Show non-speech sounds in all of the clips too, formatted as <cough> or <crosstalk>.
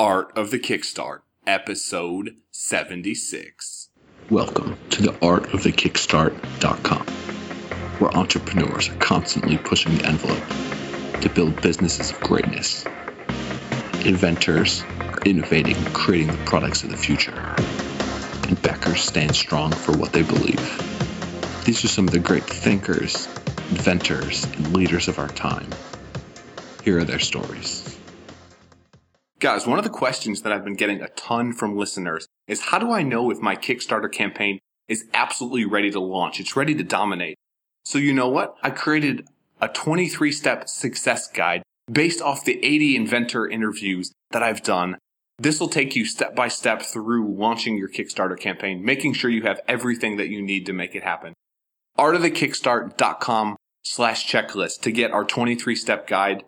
Art of the Kickstart, episode 76. Welcome to the art of the kickstart.com, where entrepreneurs are constantly pushing the envelope to build businesses of greatness. Inventors are innovating creating the products of the future, and backers stand strong for what they believe. These are some of the great thinkers, inventors, and leaders of our time. Here are their stories. Guys, one of the questions that I've been getting a ton from listeners is how do I know if my Kickstarter campaign is absolutely ready to launch? It's ready to dominate. So you know what? I created a 23 step success guide based off the 80 inventor interviews that I've done. This will take you step by step through launching your Kickstarter campaign, making sure you have everything that you need to make it happen. Artofthekickstart.com slash checklist to get our 23 step guide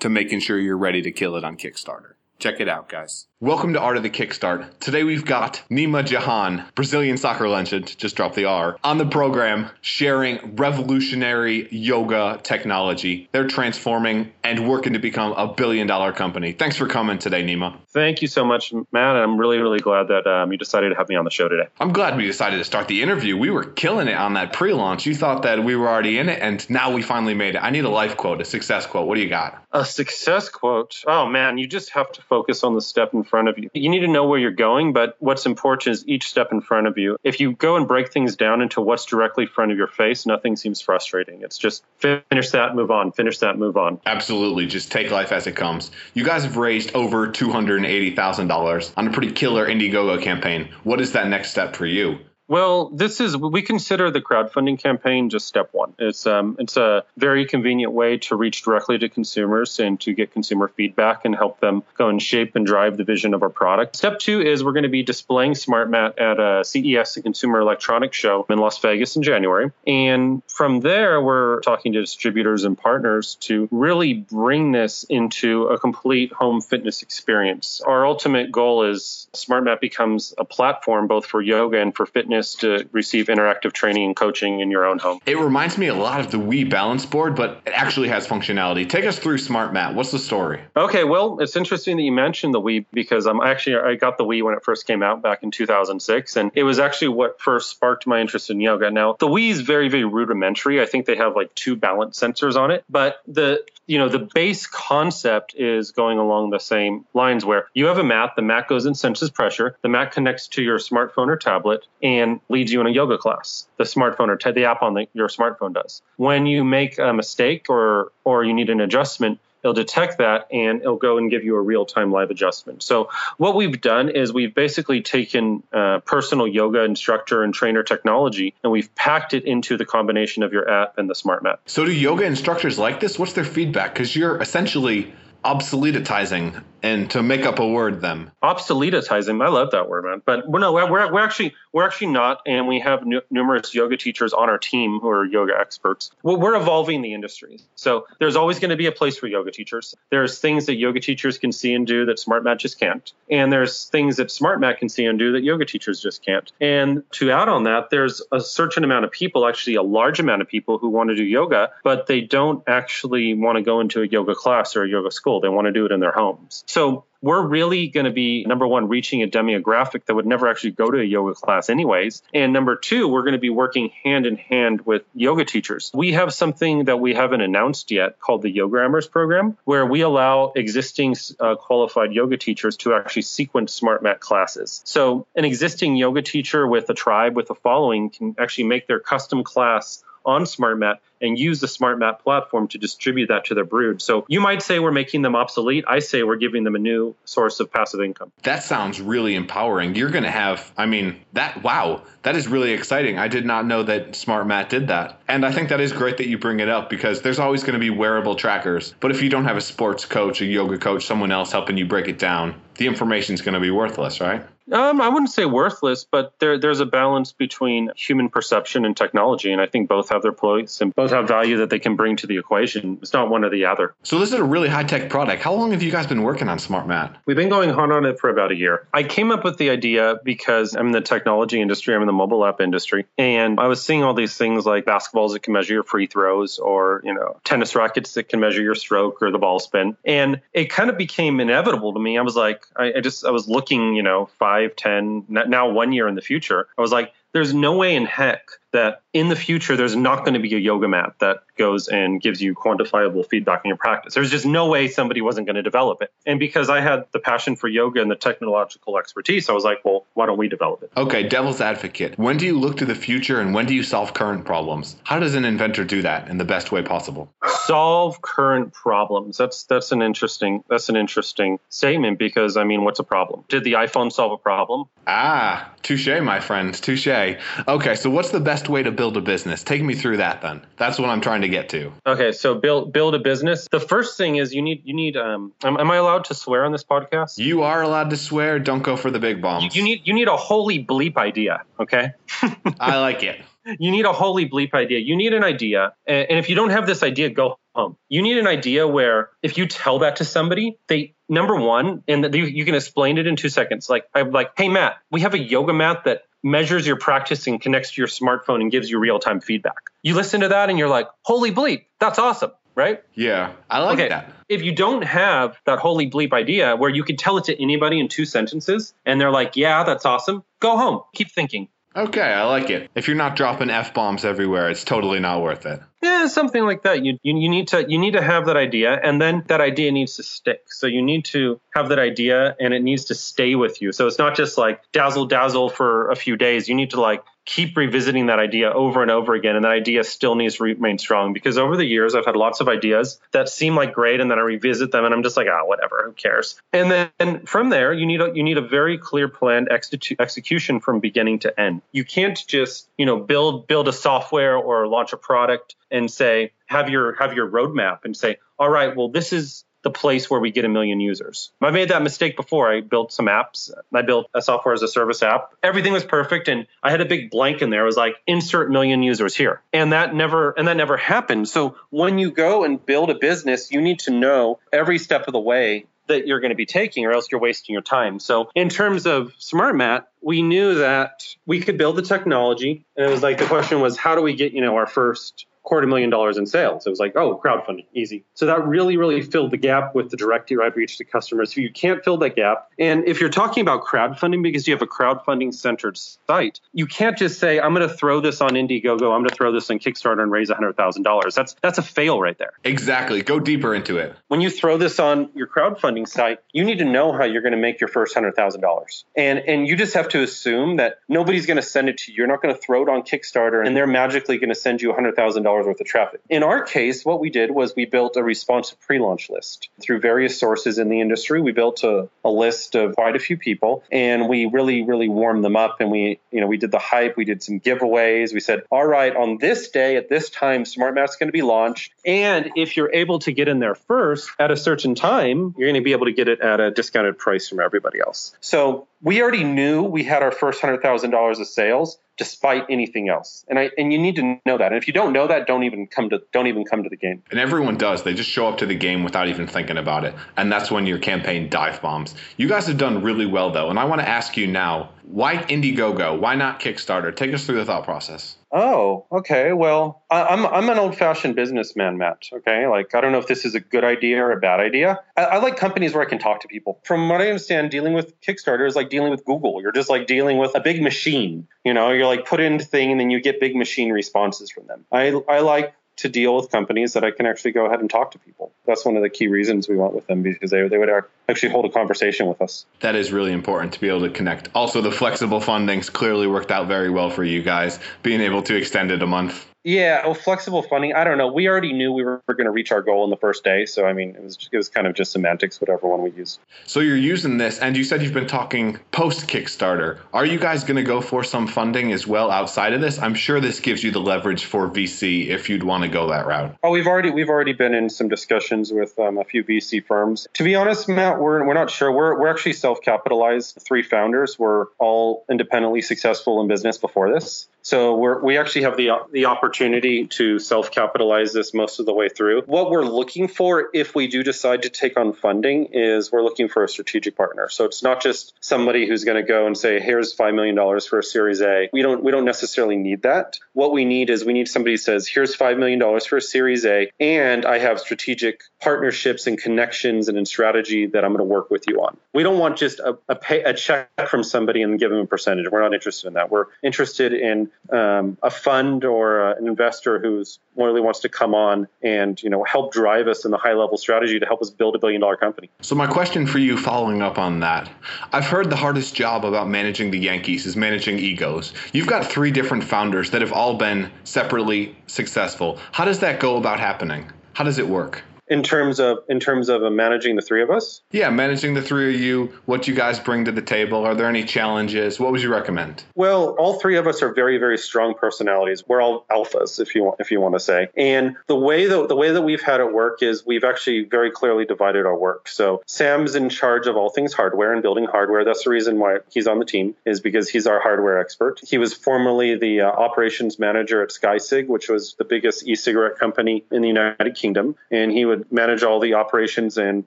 to making sure you're ready to kill it on Kickstarter. Check it out, guys. Welcome to Art of the Kickstart. Today we've got Neyma Jahan, Brazilian soccer legend, just dropped the R, on the program sharing revolutionary yoga technology. They're transforming and working to become a billion dollar company. Thanks for coming today, Neyma. Thank you so much, Matt. I'm really, really glad that um, you decided to have me on the show today. I'm glad we decided to start the interview. We were killing it on that pre launch. You thought that we were already in it, and now we finally made it. I need a life quote, a success quote. What do you got? A success quote. Oh, man, you just have to focus on the step in front of you. You need to know where you're going, but what's important is each step in front of you. If you go and break things down into what's directly in front of your face, nothing seems frustrating. It's just finish that, move on, finish that, move on. Absolutely. Just take life as it comes. You guys have raised over $280,000 on a pretty killer Indiegogo campaign. What is that next step for you? Well, this is we consider the crowdfunding campaign just step one. It's um, it's a very convenient way to reach directly to consumers and to get consumer feedback and help them go and shape and drive the vision of our product. Step two is we're going to be displaying SmartMat at a CES, the Consumer Electronics Show in Las Vegas in January, and from there we're talking to distributors and partners to really bring this into a complete home fitness experience. Our ultimate goal is SmartMat becomes a platform both for yoga and for fitness to receive interactive training and coaching in your own home. It reminds me a lot of the Wii balance board, but it actually has functionality. Take us through SmartMat. What's the story? Okay, well, it's interesting that you mentioned the Wii because I'm actually I got the Wii when it first came out back in 2006, and it was actually what first sparked my interest in yoga. Now, the Wii is very very rudimentary. I think they have like two balance sensors on it, but the you know the base concept is going along the same lines where you have a mat the mat goes and senses pressure the mat connects to your smartphone or tablet and leads you in a yoga class. The smartphone or the app on the, your smartphone does. When you make a mistake or or you need an adjustment it'll detect that and it'll go and give you a real time live adjustment. So, what we've done is we've basically taken uh, personal yoga instructor and trainer technology and we've packed it into the combination of your app and the smart mat. So, do yoga instructors like this? What's their feedback? Because you're essentially obsoletizing and to make up a word them obsoletizing i love that word man but we're no we're, we're actually we're actually not and we have n- numerous yoga teachers on our team who are yoga experts. Well, we're evolving the industry. So there's always going to be a place for yoga teachers. There's things that yoga teachers can see and do that smartmat just can't. And there's things that smartmat can see and do that yoga teachers just can't. And to add on that there's a certain amount of people actually a large amount of people who want to do yoga but they don't actually want to go into a yoga class or a yoga school. They want to do it in their homes. So we're really going to be number one reaching a demographic that would never actually go to a yoga class anyways. And number two we're going to be working hand in hand with yoga teachers. We have something that we haven't announced yet called the yogammers program where we allow existing uh, qualified yoga teachers to actually sequence smartmat classes. So an existing yoga teacher with a tribe with a following can actually make their custom class on SmartMat and use the SmartMat platform to distribute that to their brood. So you might say we're making them obsolete. I say we're giving them a new source of passive income. That sounds really empowering. You're going to have, I mean, that, wow, that is really exciting. I did not know that SmartMat did that. And I think that is great that you bring it up because there's always going to be wearable trackers. But if you don't have a sports coach, a yoga coach, someone else helping you break it down, the information is going to be worthless, right? Um, I wouldn't say worthless, but there, there's a balance between human perception and technology, and I think both have their place and both have value that they can bring to the equation. It's not one or the other. So this is a really high tech product. How long have you guys been working on Smart Mat? We've been going hard on it for about a year. I came up with the idea because I'm in the technology industry, I'm in the mobile app industry, and I was seeing all these things like basketballs that can measure your free throws or, you know, tennis rackets that can measure your stroke or the ball spin. And it kind of became inevitable to me. I was like, I, I just I was looking, you know, five, ten, now one year in the future. I was like, there's no way in heck that in the future there's not going to be a yoga mat that goes and gives you quantifiable feedback in your practice. There's just no way somebody wasn't going to develop it. And because I had the passion for yoga and the technological expertise, I was like, well, why don't we develop it? Okay, devil's advocate. When do you look to the future and when do you solve current problems? How does an inventor do that in the best way possible? Solve current problems. That's that's an interesting that's an interesting statement because I mean, what's a problem? Did the iPhone solve a problem? Ah, touche, my friend, touche. Okay, Okay. so what's the best way to build a business? Take me through that then. That's what I'm trying to get to. Okay, so build build a business. The first thing is you need you need um am, am I allowed to swear on this podcast? You are allowed to swear. Don't go for the big bombs. You, you need you need a holy bleep idea, okay? <laughs> I like it. You need a holy bleep idea. You need an idea, and, if you don't have this idea, go home. You need an idea where if you tell that to somebody, they number one, and you, you can explain it in two seconds. Like I'm like, hey Matt, we have a yoga mat that measures your practice and connects to your smartphone and gives you real time feedback. You listen to that and you're like, holy bleep, that's awesome, right? Yeah, I like okay. that. If you don't have that holy bleep idea where you could tell it to anybody in two sentences and they're like, yeah, that's awesome, go home. Keep thinking. Okay, I like it. If you're not dropping f bombs everywhere, it's totally not worth it. Yeah, something like that. You, you you need to you need to have that idea, and then that idea needs to stick. So you need to have that idea, and it needs to stay with you. So it's not just like dazzle dazzle for a few days. You need to like keep revisiting that idea over and over again. And that idea still needs to remain strong because over the years, I've had lots of ideas that seem like great. And then I revisit them and I'm just like, ah, oh, whatever, who cares? And then from there, you need a, you need a very clear planned execu- execution from beginning to end. You can't just, you know, build, build a software or launch a product and say, have your, have your roadmap and say, all right, well, this is, the place where we get a million users. I made that mistake before. I built some apps. I built a software as a service app. Everything was perfect and I had a big blank in there. It was like insert million users here. And that never and that never happened. So when you go and build a business, you need to know every step of the way that you're going to be taking or else you're wasting your time. So in terms of smart mat, we knew that we could build the technology and it was like the question was how do we get, you know, our first quarter million dollars in sales. It was like, oh, crowdfunding, easy. So that really, really filled the gap with the direct reach to customers. If you can't fill that gap, and if you're talking about crowdfunding because you have a crowdfunding centered site, you can't just say, I'm going to throw this on Indiegogo, I'm going to throw this on Kickstarter and raise $100,000. That's that's a fail right there. Exactly. Go deeper into it. When you throw this on your crowdfunding site, you need to know how you're going to make your first $100,000. And and you just have to assume that nobody's going to send it to you. You're not going to throw it on Kickstarter and they're magically going to send you $100,000 worth of traffic. In our case, what we did was we built a responsive pre-launch list through various sources in the industry. We built a, a list of quite a few people and we really, really warmed them up and we, you know, we did the hype, we did some giveaways. We said, all right, on this day at this time, SmartMat's going to be launched. And if you're able to get in there first at a certain time, you're going to be able to get it at a discounted price from everybody else. So we already knew we had our first hundred thousand dollars of sales despite anything else. And I and you need to know that. And if you don't know that, don't even come to don't even come to the game. And everyone does. They just show up to the game without even thinking about it. And that's when your campaign dive bombs. You guys have done really well though. And I want to ask you now, why Indiegogo? Why not Kickstarter? Take us through the thought process. Oh, okay. Well, I'm I'm an old-fashioned businessman, Matt. Okay, like I don't know if this is a good idea or a bad idea. I, I, like companies where I can talk to people. From what I understand, dealing with Kickstarter is like dealing with Google. You're just like dealing with a big machine. You know, you're like put in thing and then you get big machine responses from them. I I like to deal with companies that I can actually go ahead and talk to people. That's one of the key reasons we went with them because they, they would actually hold a conversation with us. That is really important to be able to connect. Also, the flexible fundings clearly worked out very well for you guys, being able to extend it a month. Yeah, well, flexible funding. I don't know. We already knew we were, were going to reach our goal in the first day, so I mean, it was it was kind of just semantics, whatever one we used. So you're using this, and you said you've been talking post Kickstarter. Are you guys going to go for some funding as well outside of this? I'm sure this gives you the leverage for VC if you'd want to go that route. Oh, we've already we've already been in some discussions with um, a few VC firms. To be honest, Matt, we're we're not sure. We're we're actually self capitalized. Three founders. We're all independently successful in business before this. So we're, we actually have the the opportunity to self capitalize this most of the way through. What we're looking for, if we do decide to take on funding, is we're looking for a strategic partner. So it's not just somebody who's going to go and say, "Here's five million dollars for a Series A." We don't we don't necessarily need that. What we need is we need somebody who says, "Here's five million dollars for a Series A, and I have strategic partnerships and connections and in strategy that I'm going to work with you on." We don't want just a, a, pay, a check from somebody and give them a percentage. We're not interested in that. We're interested in um, a fund or uh, an investor who's really wants to come on and you know help drive us in the high level strategy to help us build a billion dollar company. So my question for you, following up on that, I've heard the hardest job about managing the Yankees is managing egos. You've got three different founders that have all been separately successful. How does that go about happening? How does it work? In terms of in terms of uh, managing the three of us? Yeah managing the three of you what you guys bring to the table. Are there any challenges? What would you recommend? Well all three of us are very very strong personalities. We're all alphas if you want if you want to say. And the way that the way that we've had it work is we've actually very clearly divided our work. So sam's in charge of all things hardware and building hardware. That's the reason why he's on the team is because he's our hardware expert. He was formerly the uh, operations manager at SKYCIG which was the biggest e-cigarette company in the united kingdom and he would manage all the operations and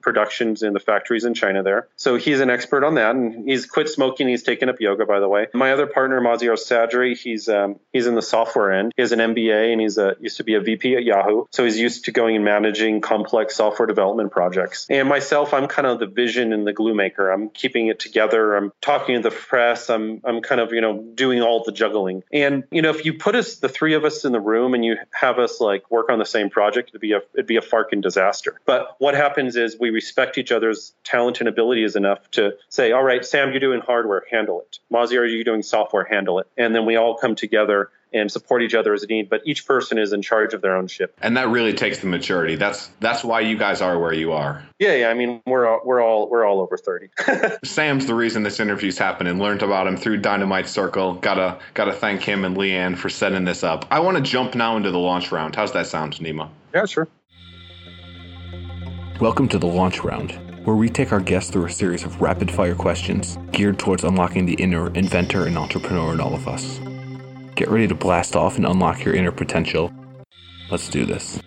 productions in the factories in China there. So he's an expert on that, and he's quit smoking. He's taken up yoga, by the way. My other partner, Maziar Sadri, he's um, he's in the software end. He has an MBA, and he's a used to be a VP at Yahoo. So he's used to going and managing complex software development projects. And myself, I'm kind of the vision and the glue maker. I'm keeping it together. I'm talking to the press. I'm I'm kind of you know doing all the juggling. And you know, if you put us the three of us in the room and you have us like work on the same project, it'd be a it'd be a farking disaster disaster. But what happens is we respect each other's talent and abilities enough to say, all right, Sam, you're doing hardware, handle it. Maziar, you're doing software, handle it. And then we all come together and support each other as a need but each person is in charge of their own ship. And that really takes the maturity. That's that's why you guys are where you are. Yeah yeah i mean we're all we're all we're all over 30 <laughs> sam's the reason this interview's happening. Learned about him through dynamite circle. Gotta gotta thank him and leanne for setting this up. I want to jump now into the launch round. How's that sound Neyma? Yeah sure Welcome to the launch round, where we take our guests through a series of rapid fire questions geared towards unlocking the inner inventor and entrepreneur in all of us. Get ready to blast off and unlock your inner potential. Let's do this.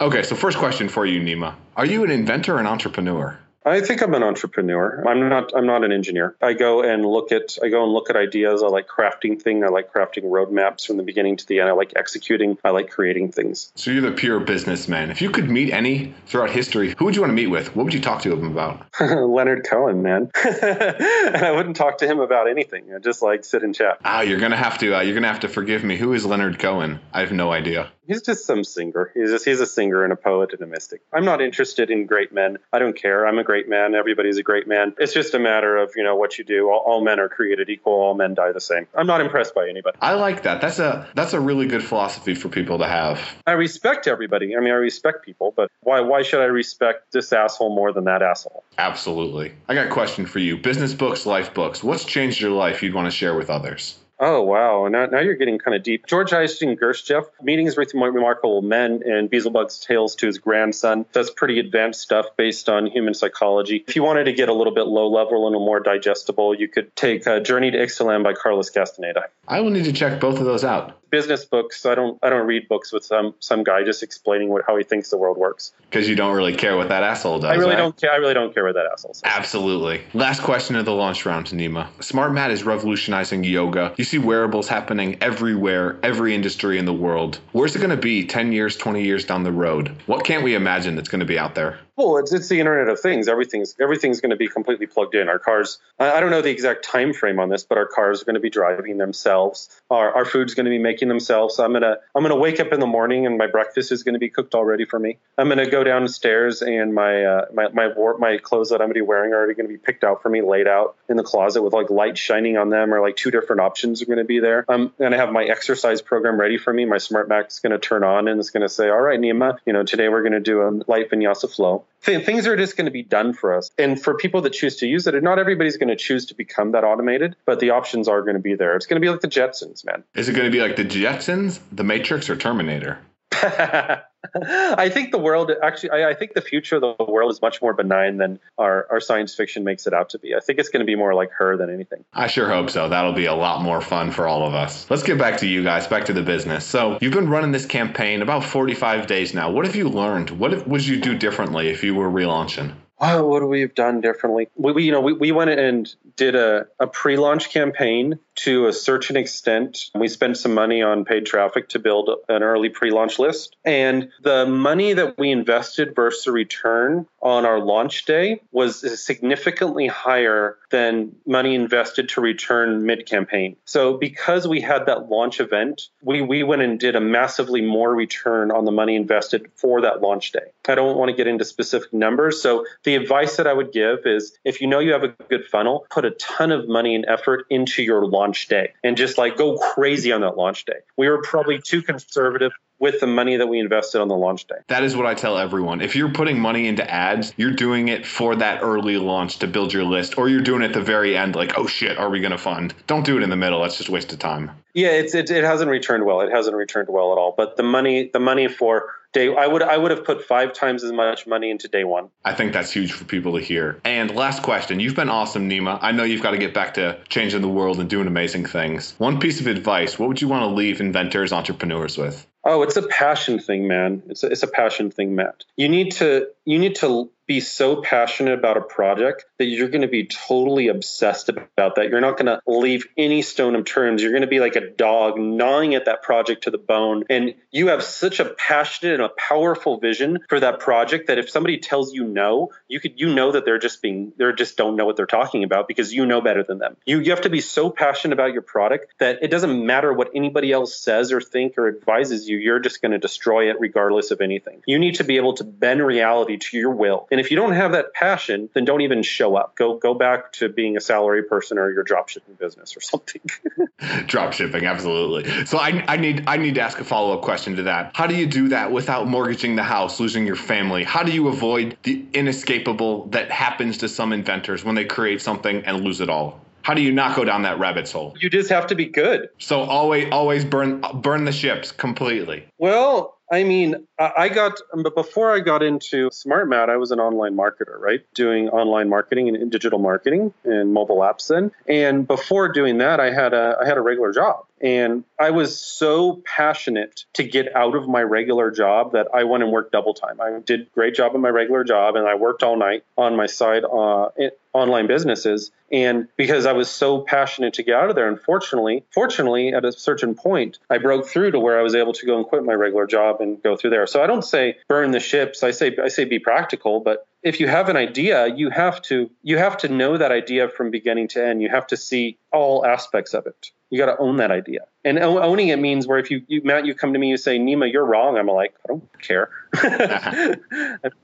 Okay, so first question for you, Neyma. Are you an inventor or an entrepreneur? I think I'm an entrepreneur. I'm not. I'm not an engineer. I go and look at. I go and look at ideas. I like crafting things. I like crafting roadmaps from the beginning to the end. I like executing. I like creating things. So you're the pure businessman. If you could meet any throughout history, who would you want to meet with? What would you talk to him about? <laughs> Leonard Cohen, man. <laughs> and I wouldn't talk to him about anything. I just like sit and chat. Ah, you're gonna have to. Uh, you're gonna have to forgive me. Who is Leonard Cohen? I have no idea he's just some singer. He's just he's a singer and a poet and a mystic. I'm not interested in great men. I don't care. I'm a great man. Everybody's a great man. It's just a matter of you know what you do. All, all, men are created equal. All men die the same. I'm not impressed by anybody. I like that. That's a that's a really good philosophy for people to have. I respect everybody. I mean, I respect people, but why why should I respect this asshole more than that asshole? Absolutely. I got a question for you. Business books, life books. What's changed your life you'd want to share with others? Oh wow! Now, now you're getting kind of deep. George Eisner Gurdjieff, Meetings with Remarkable Men, and Beelzebub's Tales to his grandson. That's pretty advanced stuff based on human psychology. If you wanted to get a little bit low level and a little more digestible, you could take uh, Journey to Ixtlan by Carlos Castaneda. I will need to check both of those out business books. I don't I don't read books with some some guy just explaining what how he thinks the world works. Because you don't really care what that asshole does. I really right? don't care. I really don't care what that asshole says. Absolutely. Last question of the launch round, Neyma. Smart Mat is revolutionizing yoga. You see wearables happening everywhere, every industry in the world. Where's it going to be 10 years, 20 years down the road? What can't we imagine that's going to be out there? Well, it's, it's the Internet of Things. Everything's everything's going to be completely plugged in. Our cars. I don't know the exact time frame on this, but our cars are going to be driving themselves. Our, our food's going to be making themselves. I'm gonna I'm gonna wake up in the morning and my breakfast is going to be cooked already for me. I'm going to go downstairs and my uh, my my my clothes that I'm going to be wearing are already going to be picked out for me, laid out in the closet with like light shining on them, or like two different options are going to be there. I'm going to have my exercise program ready for me. My smart Mat's going to turn on and it's going to say, "All right, Neyma, you know today we're going to do a light vinyasa flow." things are just going to be done for us. And for people that choose to use it, not everybody's going to choose to become that automated, but the options are going to be there. It's going to be like the Jetsons, man. Is it going to be like the Jetsons, The Matrix, or Terminator? <laughs> <laughs> I think the world actually. I, I, think the future of the world is much more benign than our, our science fiction makes it out to be. I think it's going to be more like her than anything. I sure hope so. That'll be a lot more fun for all of us. Let's get back to you guys. Back to the business. So you've been running this campaign about 45 days now. What have you learned? What would you do differently if you were relaunching? Oh, what do we have done differently? We, we you know, we, we went and did a, a pre-launch campaign to a certain extent. We spent some money on paid traffic to build an early pre-launch list. And the money that we invested versus the return on our launch day was significantly higher than money invested to return mid-campaign. So because we had that launch event, we, we went and did a massively more return on the money invested for that launch day. I don't want to get into specific numbers. So the advice that I would give is if you know you have a good funnel, put a ton of money and effort into your launch day and just like go crazy on that launch day. We were probably too conservative with the money that we invested on the launch day. That is what I tell everyone. If you're putting money into ads, you're doing it for that early launch to build your list, or you're doing it at the very end, like, oh shit, are we going to fund? Don't do it in the middle. That's just waste of time. Yeah, it's it, it hasn't returned well. It hasn't returned well at all. But the money, the money for day I would I would have put five times as much money into day one. I think that's huge for people to hear. And last question, you've been awesome, Neyma. I know you've got to get back to changing the world and doing amazing things. One piece of advice, what would you want to leave inventors, entrepreneurs with? Oh, it's a passion thing, man. It's a, it's a passion thing, Matt. You need to you need to be so passionate about a project that you're going to be totally obsessed about that. You're not going to leave any stone unturned. You're going to be like a dog gnawing at that project to the bone. And you have such a passionate and a powerful vision for that project that if somebody tells you no, you could you know that they're just being they're just don't know what they're talking about because you know better than them. You you have to be so passionate about your product that it doesn't matter what anybody else says or think or advises you. You're just going to destroy it regardless of anything. You need to be able to bend reality to your will. And if you don't have that passion, then don't even show up. Go go back to being a salary person or your drop shipping business or <laughs> something. drop shipping, absolutely. So I, I need I need to ask a follow up question to that. How do you do that without mortgaging the house, losing your family? How do you avoid the inescapable that happens to some inventors when they create something and lose it all? How do you not go down that rabbit's hole? You just have to be good. So always always burn burn the ships completely. Well, I mean, I got, but before I got into SmartMat, I was an online marketer, right? Doing online marketing and digital marketing and mobile apps then. And before doing that, I had a, I had a regular job. And I was so passionate to get out of my regular job that I went and worked double time. I did a great job in my regular job and I worked all night on my side uh, online businesses. And because I was so passionate to get out of there, unfortunately, fortunately, at a certain point, I broke through to where I was able to go and quit my regular job and go through there. So I don't say burn the ships. I say I say be practical, but if you have an idea, you have to you have to know that idea from beginning to end. You have to see all aspects of it. You got to own that idea. And owning it means where if you, you Matt, you come to me, you say, Neyma, you're wrong. I'm like, I don't care. <laughs>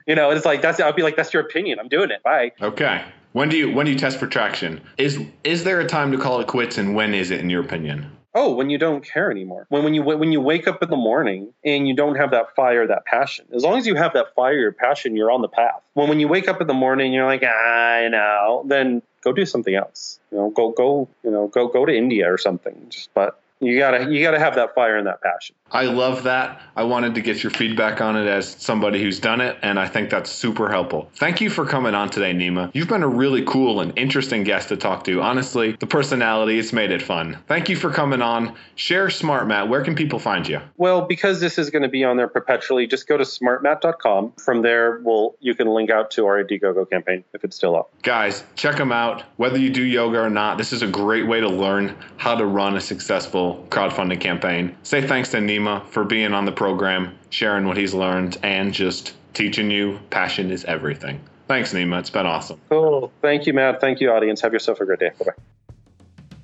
you know, it's like that's I'll be like, that's your opinion. I'm doing it. Bye. Okay. When do you when do you test for traction? Is is there a time to call it quits, and when is it in your opinion? Oh, when you don't care anymore. When when you when you wake up in the morning and you don't have that fire, that passion. As long as you have that fire, your passion, you're on the path. When when you wake up in the morning, you're like, I know. Then go do something else. You know, go go you know go go to India or something. Just, but you gotta you gotta have that fire and that passion. I love that. I wanted to get your feedback on it as somebody who's done it, and I think that's super helpful. Thank you for coming on today, Neyma. You've been a really cool and interesting guest to talk to. Honestly, the personality, it's made it fun. Thank you for coming on. Share smart SmartMat. Where can people find you? Well, because this is going to be on there perpetually, just go to smartmat.com. From there, we'll you can link out to our Indiegogo campaign if it's still up. Guys, check them out. Whether you do yoga or not, this is a great way to learn how to run a successful crowdfunding campaign. Say thanks to Neyma for being on the program, sharing what he's learned, and just teaching you passion is everything. Thanks, Neyma. It's been awesome. Cool. Thank you, Matt. Thank you, audience. Have yourself a great day. Bye bye.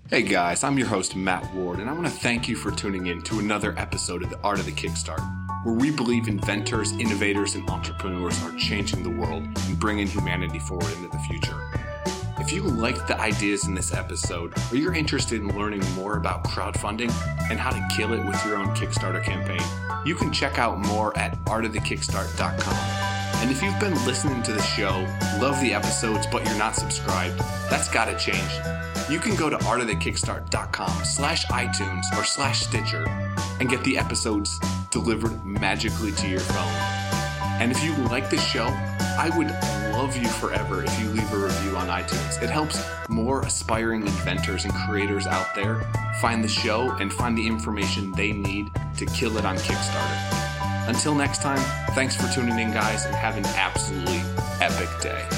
Hey guys, I'm your host, Matt Ward, and I want to thank you for tuning in to another episode of The Art of the Kickstart, where we believe inventors, innovators, and entrepreneurs are changing the world and bringing humanity forward into the future. If you liked the ideas in this episode, or you're interested in learning more about crowdfunding and how to kill it with your own Kickstarter campaign, you can check out more at artofthekickstart.com. And if you've been listening to the show, love the episodes, but you're not subscribed, that's got to change. You can go to artofthekickstart.com slash iTunes or slash Stitcher and get the episodes delivered magically to your phone. And if you like this show, I would love you forever if you leave a review on iTunes. It helps more aspiring inventors and creators out there find the show and find the information they need to kill it on Kickstarter. Until next time, thanks for tuning in, guys, and have an absolutely epic day.